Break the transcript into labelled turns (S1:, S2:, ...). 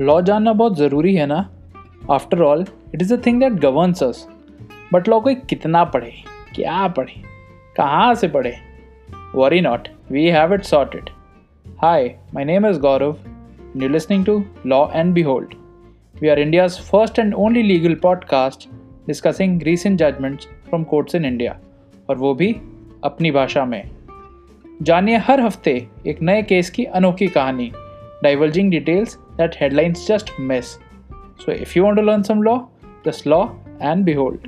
S1: Law जानना बहुत ज़रूरी है ना? After all it is a thing that governs us but law कोई कितना पढ़े? क्या पढ़े? कहाँ से पढ़े? Worry not we have it sorted hi my name is Gaurav you listening to law and behold we are India's first and only legal podcast discussing recent judgments from courts in India और वो भी अपनी भाषा में। जानिए हर हफ़्ते एक नए केस की अनोखी कहानी। divulging details that headlines just miss. So if you want to learn some law, just law and behold.